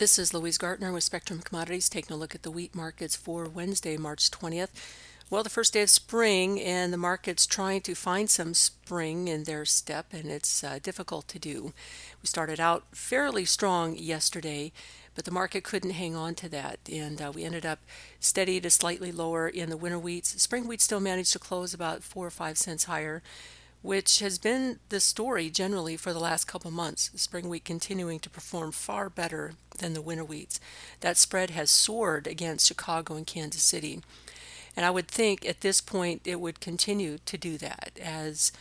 This is Louise Gartner with Spectrum Commodities taking a look at the wheat markets for Wednesday, March 20th. Well, the first day of spring, and the market's trying to find some spring in their step, and it's uh, difficult to do. We started out fairly strong yesterday, but the market couldn't hang on to that, and uh, we ended up steady to slightly lower in the winter wheats. Spring wheat still managed to close about four or five cents higher which has been the story generally for the last couple months. Spring wheat continuing to perform far better than the winter wheats. That spread has soared against Chicago and Kansas City. And I would think at this point it would continue to do that as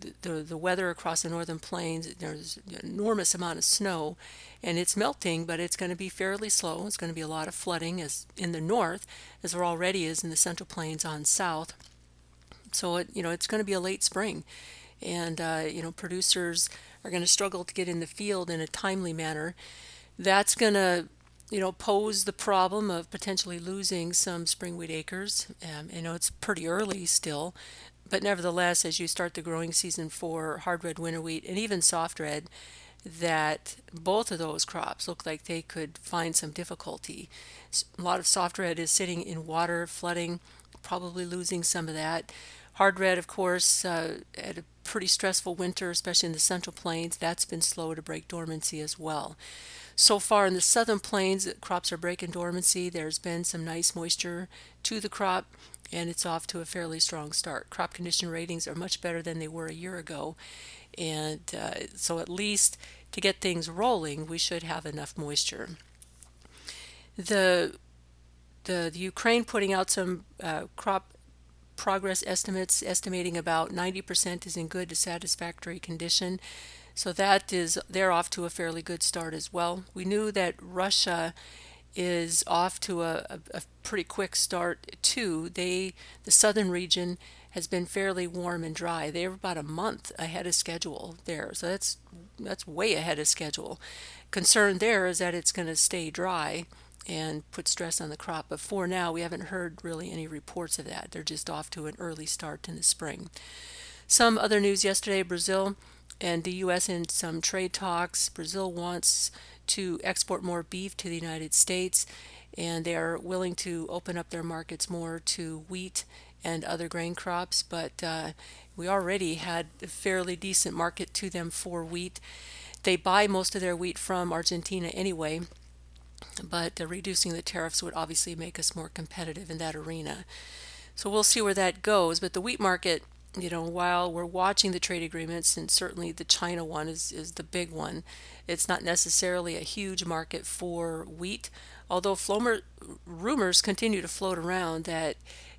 the, the, the weather across the northern plains, there's an enormous amount of snow and it's melting, but it's going to be fairly slow. It's going to be a lot of flooding as in the north, as there already is in the central plains on south. So it, you know, it's going to be a late spring, and uh, you know, producers are going to struggle to get in the field in a timely manner. That's going to you know, pose the problem of potentially losing some spring wheat acres. Um, you know, it's pretty early still, but nevertheless, as you start the growing season for hard red winter wheat and even soft red, that both of those crops look like they could find some difficulty. A lot of soft red is sitting in water, flooding, probably losing some of that. Hard red, of course, uh, had a pretty stressful winter, especially in the central plains. That's been slow to break dormancy as well. So far in the southern plains, crops are breaking dormancy. There's been some nice moisture to the crop, and it's off to a fairly strong start. Crop condition ratings are much better than they were a year ago, and uh, so at least to get things rolling, we should have enough moisture. The the, the Ukraine putting out some uh, crop progress estimates estimating about 90% is in good to satisfactory condition. So that is they're off to a fairly good start as well. We knew that Russia is off to a, a, a pretty quick start too. They the southern region has been fairly warm and dry. They're about a month ahead of schedule there. So that's that's way ahead of schedule. Concern there is that it's going to stay dry and put stress on the crop. But for now, we haven't heard really any reports of that. They're just off to an early start in the spring. Some other news yesterday Brazil and the U.S. in some trade talks. Brazil wants to export more beef to the United States, and they are willing to open up their markets more to wheat and other grain crops. But uh, we already had a fairly decent market to them for wheat. They buy most of their wheat from Argentina anyway but reducing the tariffs would obviously make us more competitive in that arena. So we'll see where that goes. But the wheat market, you know, while we're watching the trade agreements, and certainly the China one is, is the big one, it's not necessarily a huge market for wheat. Although flomer, rumors continue to float around that,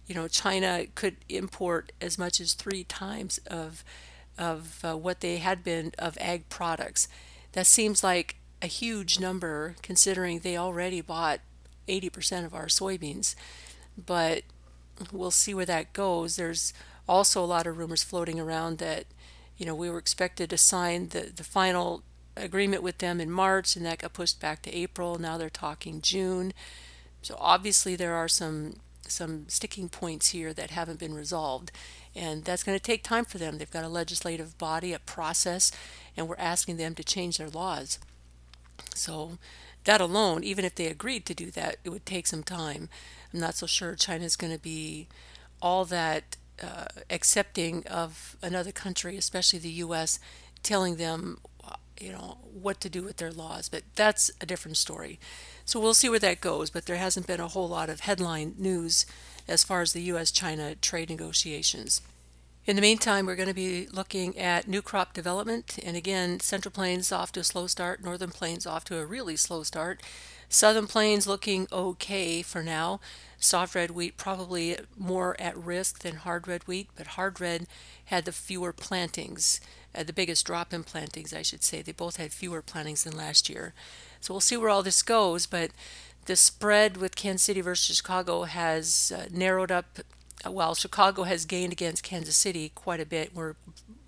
you know, China could import as much as three times of of uh, what they had been of ag products. That seems like a huge number considering they already bought 80% of our soybeans. But we'll see where that goes. There's also a lot of rumors floating around that, you know, we were expected to sign the, the final agreement with them in March and that got pushed back to April. Now they're talking June. So obviously there are some some sticking points here that haven't been resolved and that's going to take time for them. They've got a legislative body, a process, and we're asking them to change their laws. So that alone, even if they agreed to do that, it would take some time. I'm not so sure China's going to be all that uh, accepting of another country, especially the U.S., telling them, you know, what to do with their laws. But that's a different story. So we'll see where that goes. But there hasn't been a whole lot of headline news as far as the U.S.-China trade negotiations. In the meantime, we're going to be looking at new crop development. And again, Central Plains off to a slow start, Northern Plains off to a really slow start. Southern Plains looking okay for now. Soft red wheat probably more at risk than hard red wheat, but hard red had the fewer plantings, uh, the biggest drop in plantings, I should say. They both had fewer plantings than last year. So we'll see where all this goes, but the spread with Kansas City versus Chicago has uh, narrowed up while Chicago has gained against Kansas City quite a bit, we're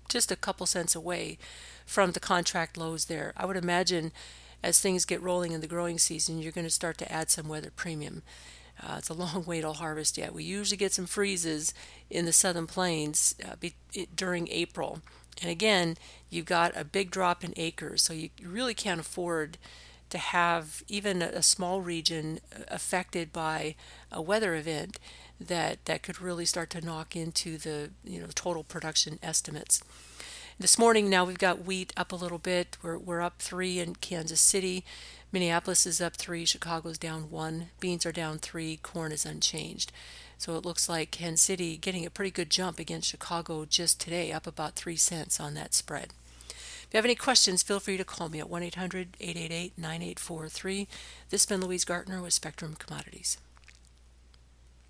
just a couple cents away from the contract lows there. I would imagine as things get rolling in the growing season, you're going to start to add some weather premium. Uh, it's a long way till harvest yet. We usually get some freezes in the southern plains uh, be, during April. And again, you've got a big drop in acres, so you really can't afford to have even a small region affected by a weather event that that could really start to knock into the you know total production estimates. This morning now we've got wheat up a little bit. We're we're up three in Kansas City. Minneapolis is up three. Chicago's down one. Beans are down three. Corn is unchanged. So it looks like Kansas City getting a pretty good jump against Chicago just today, up about three cents on that spread. If you have any questions, feel free to call me at 1 800 888 9843. This has been Louise Gartner with Spectrum Commodities.